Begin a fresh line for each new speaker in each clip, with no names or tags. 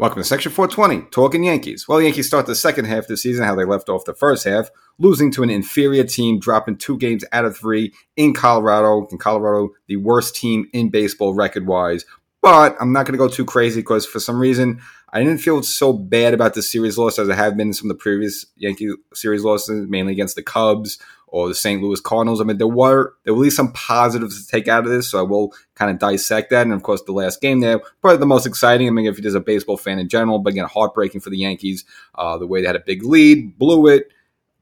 Welcome to Section 420, Talking Yankees. Well, the Yankees start the second half of the season how they left off the first half, losing to an inferior team, dropping two games out of three in Colorado. In Colorado, the worst team in baseball record wise. But I'm not going to go too crazy because for some reason, I didn't feel so bad about the series loss as I have been in some of the previous Yankee series losses, mainly against the Cubs or the St. Louis Cardinals. I mean, there were there were at least some positives to take out of this, so I will kind of dissect that. And of course, the last game there, probably the most exciting. I mean, if you're just a baseball fan in general, but again, heartbreaking for the Yankees. Uh, the way they had a big lead, blew it,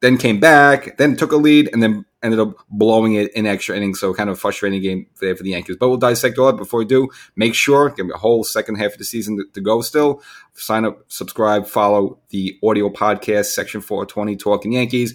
then came back, then took a lead, and then ended up blowing it in extra innings. So kind of frustrating game there for the Yankees. But we'll dissect all that before we do. Make sure, give me a whole second half of the season to, to, go still. Sign up, subscribe, follow the audio podcast, Section 420 Talking Yankees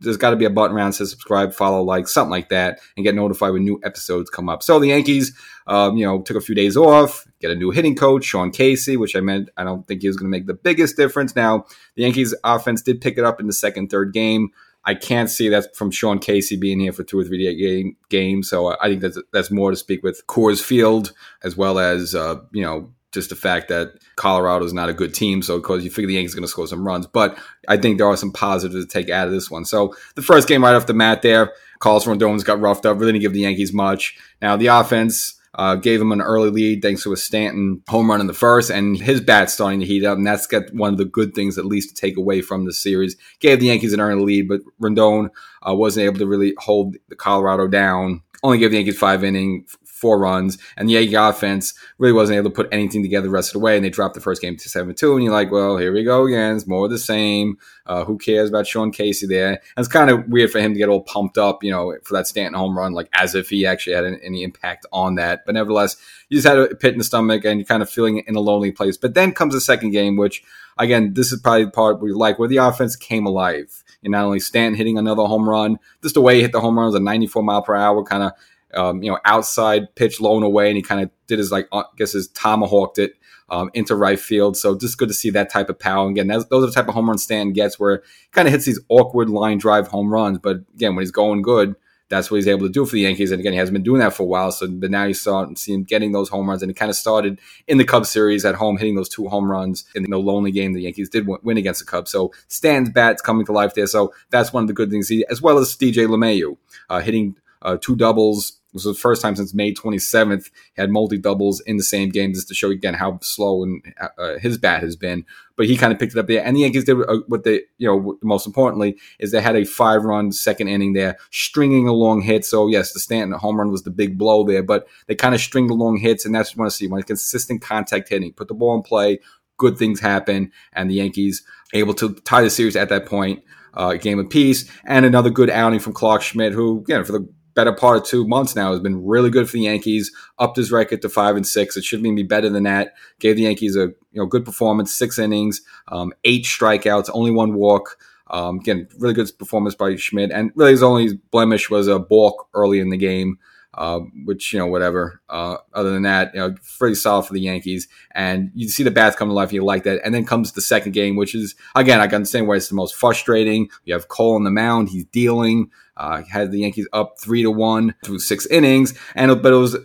there's got to be a button around says subscribe, follow, like something like that, and get notified when new episodes come up. So the Yankees, um, you know, took a few days off, get a new hitting coach, Sean Casey, which I meant I don't think he was going to make the biggest difference. Now the Yankees offense did pick it up in the second, third game. I can't see that from Sean Casey being here for two or three game, games. So I think that's that's more to speak with Coors Field as well as uh, you know just the fact that Colorado is not a good team. So, because you figure the Yankees are going to score some runs, but I think there are some positives to take out of this one. So, the first game right off the mat there, Carlos Rodon's got roughed up. Really didn't give the Yankees much. Now, the offense. Uh, gave him an early lead thanks to a Stanton home run in the first, and his bat's starting to heat up, and that's got one of the good things at least to take away from the series. Gave the Yankees an early lead, but Rodon uh, wasn't able to really hold the Colorado down. Only gave the Yankees five inning, four runs, and the Yankee offense really wasn't able to put anything together the rest of the way, and they dropped the first game to 7 2. And you're like, well, here we go again. It's more of the same. Uh, who cares about Sean Casey there? And it's kind of weird for him to get all pumped up, you know, for that Stanton home run, like as if he actually had any impact on that. But nevertheless, you just had a pit in the stomach and you're kind of feeling in a lonely place. But then comes the second game, which, again, this is probably the part we like, where the offense came alive. And not only Stanton hitting another home run, just the way he hit the home run was a 94 mile per hour kind of um, you know, outside pitch low and away, and he kind of did his like, I guess his tomahawked it um, into right field. So just good to see that type of power. And again, those are the type of home run Stan gets where he kind of hits these awkward line drive home runs. But again, when he's going good, that's what he's able to do for the Yankees. And again, he hasn't been doing that for a while. So but now you saw see him getting those home runs, and it kind of started in the Cubs series at home, hitting those two home runs in the lonely game the Yankees did win against the Cubs. So Stan's bat's coming to life there. So that's one of the good things, he, as well as DJ LeMahieu uh, hitting uh, two doubles this was the first time since May 27th he had multi doubles in the same game, just to show again how slow and uh, his bat has been. But he kind of picked it up there, and the Yankees did uh, what they, you know, most importantly is they had a five run second inning there, stringing along hits. So yes, the Stanton home run was the big blow there, but they kind of stringed along hits, and that's what you want to see when consistent contact hitting, put the ball in play, good things happen, and the Yankees able to tie the series at that point. Uh, game peace and another good outing from Clarke Schmidt, who, you know, for the better part of two months now has been really good for the Yankees. Upped his record to five and six. It should be better than that. Gave the Yankees a you know good performance, six innings, um, eight strikeouts, only one walk. Um, again, really good performance by Schmidt, and really his only blemish was a balk early in the game. Uh, which you know whatever. Uh, other than that, you know, pretty solid for the Yankees. And you see the bats come to life, you like that. And then comes the second game, which is again, I can understand why it's the most frustrating. You have Cole on the mound, he's dealing. Uh, had the Yankees up three to one through six innings, and but it was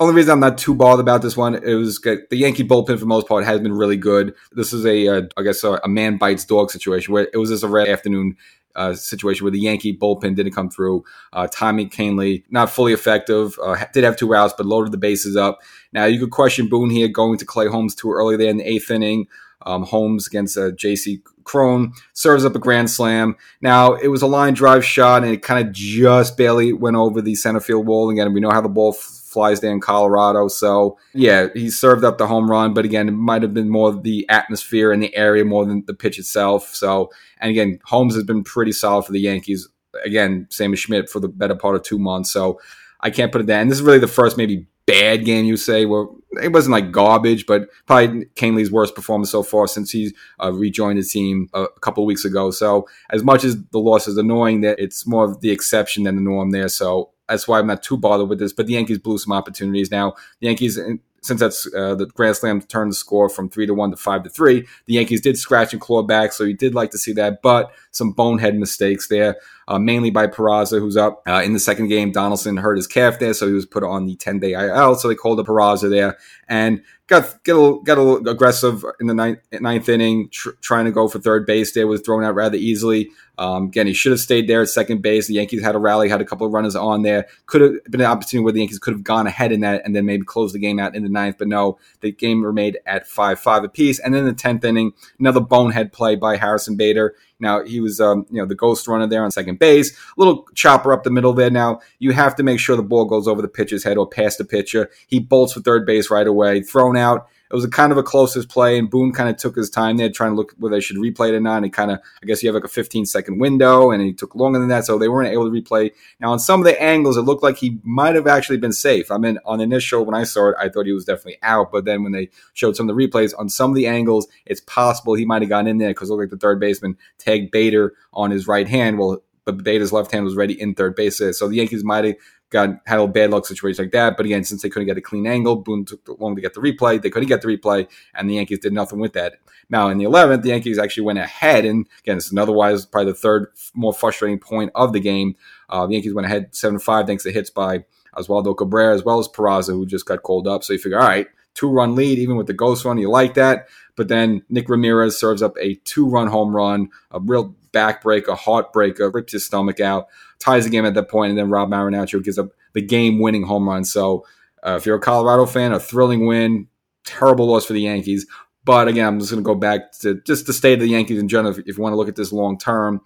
only reason I'm not too bothered about this one it was the Yankee bullpen for the most part has been really good. This is a, uh, I guess, a, a, man bites dog situation where it was just a red afternoon uh, situation where the Yankee bullpen didn't come through. Uh, Tommy Kahnle not fully effective. Uh, did have two outs, but loaded the bases up. Now you could question Boone here going to Clay Holmes too early there in the eighth inning. Um, Holmes against uh, J.C. Cron serves up a grand slam. Now it was a line drive shot, and it kind of just barely went over the center field wall. Again, we know how the ball f- there in Colorado, so yeah, he served up the home run. But again, it might have been more the atmosphere in the area more than the pitch itself. So, and again, Holmes has been pretty solid for the Yankees. Again, same as Schmidt for the better part of two months. So I can't put it down. And this is really the first maybe bad game you say. Well, it wasn't like garbage, but probably Kahnle's worst performance so far since he uh, rejoined the team a, a couple weeks ago. So as much as the loss is annoying, that it's more of the exception than the norm there. So that's why I'm not too bothered with this. But the Yankees blew some opportunities. Now the Yankees since that's uh, the Grand Slam turned the score from three to one to five to three. The Yankees did scratch and claw back, so you did like to see that, but some bonehead mistakes there. Uh, mainly by Peraza, who's up uh, in the second game. Donaldson hurt his calf there, so he was put on the 10 day IL. So they called up Peraza there and got get a little, got a little aggressive in the ninth, ninth inning, tr- trying to go for third base. There was thrown out rather easily. Um, again, he should have stayed there at second base. The Yankees had a rally, had a couple of runners on there. Could have been an opportunity where the Yankees could have gone ahead in that and then maybe closed the game out in the ninth. But no, the game remained at five five apiece. And then the tenth inning, another bonehead play by Harrison Bader. Now he was, um, you know, the ghost runner there on second base. A Little chopper up the middle there. Now you have to make sure the ball goes over the pitcher's head or past the pitcher. He bolts for third base right away. Thrown out it was a kind of a closest play, and Boone kind of took his time there trying to look whether they should replay it or not. And he kind of, I guess you have like a 15 second window, and he took longer than that, so they weren't able to replay. Now, on some of the angles, it looked like he might have actually been safe. I mean, on initial, when I saw it, I thought he was definitely out, but then when they showed some of the replays, on some of the angles, it's possible he might have gotten in there because it looked like the third baseman tagged Bader on his right hand. Well, but Bader's left hand was ready in third base. So the Yankees might have got had a bad luck situation like that. But again, since they couldn't get a clean angle, Boone took long to get the replay. They couldn't get the replay, and the Yankees did nothing with that. Now in the 11th, the Yankees actually went ahead, and again, it's an otherwise probably the third more frustrating point of the game. Uh, the Yankees went ahead seven five thanks to hits by Oswaldo Cabrera as well as Peraza, who just got called up. So you figure, all right, two run lead, even with the ghost run, you like that. But then Nick Ramirez serves up a two run home run, a real backbreaker, heartbreaker, rips his stomach out, ties the game at that point, and then Rob Marinaccio gives up the game winning home run. So uh, if you're a Colorado fan, a thrilling win, terrible loss for the Yankees. But again, I'm just going to go back to just the state of the Yankees in general. If, you want to look at this long term,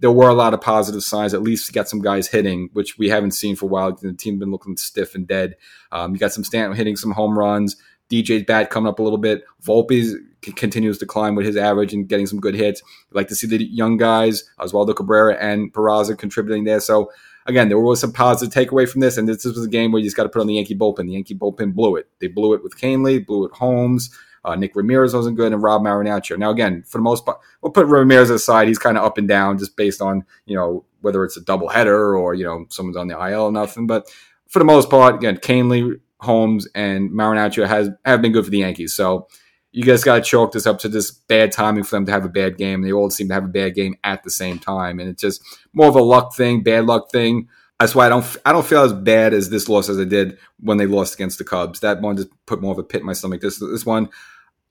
there were a lot of positive signs, at least get some guys hitting, which we haven't seen for a while. The team been looking stiff and dead. Um, you got some Stanton hitting some home runs. DJ's bat coming up a little bit. Volpe's continues to climb with his average and getting some good hits. I'd like to see the young guys, Oswaldo Cabrera and Peraza, contributing there. So again, there was some positive takeaway from this, and this, was a game where you just got to put on the Yankee bullpen. The Yankee bullpen blew it. They blew it with Kahnle, blew it Holmes. Uh, Nick Ramirez wasn't good, and Rob Marinaccio. Now, again, for the most part, we'll put Ramirez aside. He's kind of up and down, just based on you know whether it's a double header or you know someone's on the IL or nothing. But for the most part, again, Kahnle, Holmes, and Marinaccio has have been good for the Yankees. So you guys got to chalk this up to this bad timing for them to have a bad game. They all seem to have a bad game at the same time, and it's just more of a luck thing, bad luck thing. That's why I don't I don't feel as bad as this loss as I did when they lost against the Cubs. That one just put more of a pit in my stomach. This this one,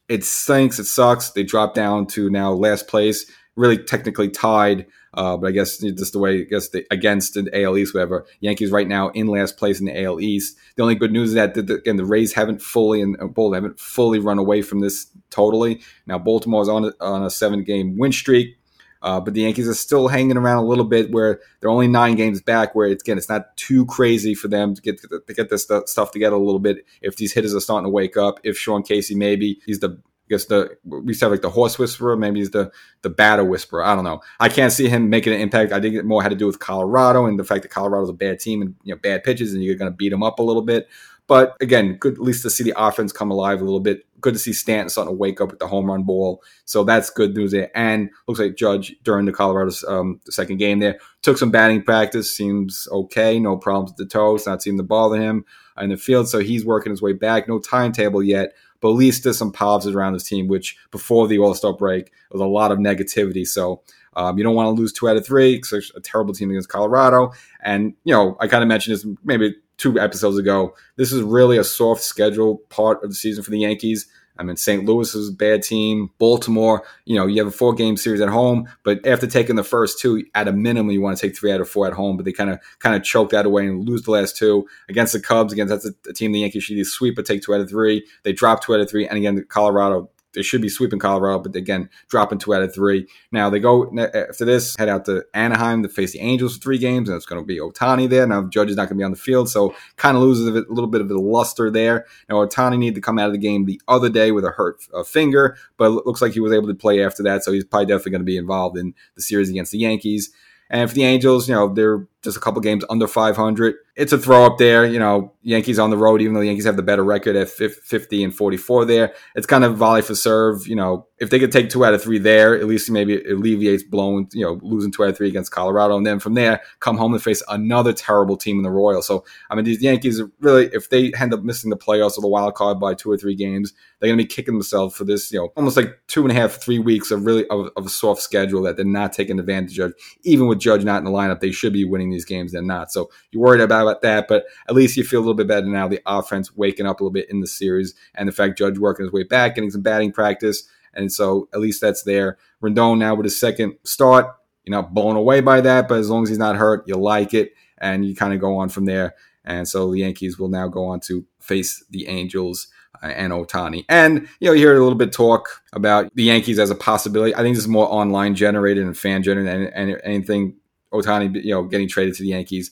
it stinks. It sucks. They dropped down to now last place, really technically tied uh, but I guess just the way I guess the, against the AL East, whatever. Yankees right now in last place in the AL East. The only good news is that the, again the Rays haven't fully and uh, haven't fully run away from this totally. Now Baltimore's on on a seven game win streak. Uh, but the Yankees are still hanging around a little bit where they're only nine games back, where it's, again, it's not too crazy for them to get to get this stuff together a little bit. If these hitters are starting to wake up, if Sean Casey maybe he's the I guess the we said like the horse whisperer, maybe he's the the batter whisperer. I don't know. I can't see him making an impact. I think it more had to do with Colorado and the fact that Colorado's a bad team and you know bad pitches and you're going to beat them up a little bit. But again, good at least to see the offense come alive a little bit. Good to see Stanton starting to wake up with the home run ball. So that's good news there. And looks like Judge during the Colorado's um, second game there took some batting practice. Seems okay. No problems with the toes. Not seeming to bother him in the field. So he's working his way back. No timetable yet but at least there's some positives around his team, which before the All Star break was a lot of negativity. So um, you don't want to lose two out of three because a terrible team against Colorado. And, you know, I kind of mentioned this maybe two episodes ago. This is really a soft schedule part of the season for the Yankees. I mean, St. Louis is a bad team. Baltimore, you know, you have a four game series at home, but after taking the first two, at a minimum, you want to take three out of four at home. But they kind of kind of choke that away and lose the last two against the Cubs. Against that's a, a team the Yankees should either sweep or take two out of three. They drop two out of three, and again, Colorado they should be sweeping Colorado, but again, dropping two out of three. Now they go after this, head out to Anaheim to face the Angels for three games, and it's going to be Ohtani there. Now Judge is not going to be on the field, so kind of loses a, little bit of the luster there. Now Ohtani needed to come out of the game the other day with a hurt uh, finger, but it looks like he was able to play after that, so he's probably definitely going to be involved in the series against the Yankees. And for the Angels, you know, they're just a couple games under 500. It's a throw up there. You know, Yankees on the road, even though the Yankees have the better record at 50 and 44 there. It's kind of volley for serve. You know, if they could take two out of three there, at least maybe it alleviates blowing, you know, losing two out of three against Colorado. And then from there, come home and face another terrible team in the Royals. So, I mean, these Yankees really, if they end up missing the playoffs or the wild card by two or three games, they're going to be kicking themselves for this, you know, almost like two and a half, three weeks of really of, of a soft schedule that they're not taking advantage of. Even with Judge not in the lineup, they should be winning these games. They're not. So you're worried about that, but at least you feel a little bit better now. The offense waking up a little bit in the series, and the fact Judge working his way back, getting some batting practice, and so at least that's there. Rendon now with his second start, you're not blown away by that, but as long as he's not hurt, you like it, and you kind of go on from there. And so the Yankees will now go on to face the Angels uh, and Ohtani. And you know, you hear a little bit talk about the Yankees as a possibility. I think this is more online generated and fan generated, and, and anything Ohtani, you know, getting traded to the Yankees.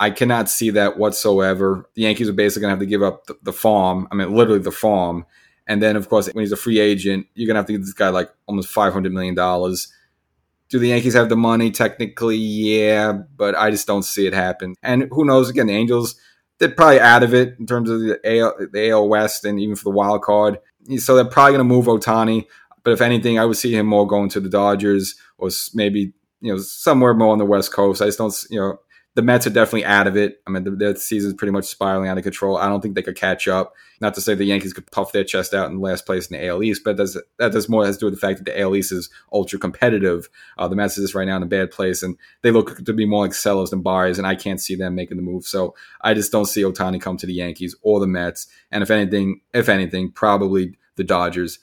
I cannot see that whatsoever. The Yankees are basically going to have to give up the, the, farm. I mean, literally the farm. And then, of course, when he's a free agent, you're going to have to give this guy like almost $500 million. Do the Yankees have the money? Technically, yeah, but I just don't see it happen. And who knows? Again, the Angels, they're probably out of it in terms of the AL, the AL West and even for the wild card. So they're probably going to move Ohtani. But if anything, I would see him more going to the Dodgers or maybe you know somewhere more on the West Coast. I just don't you know the Mets are definitely out of it. I mean, the, the season's pretty much spiraling out of control. I don't think they could catch up. Not to say the Yankees could puff their chest out in last place in the AL East, but does, that does more has to do with the fact that the AL East is ultra competitive. Uh, the Mets is right now in a bad place, and they look to be more like sellers than buyers, and I can't see them making the move. So I just don't see Ohtani come to the Yankees or the Mets. And if anything, if anything, probably the Dodgers.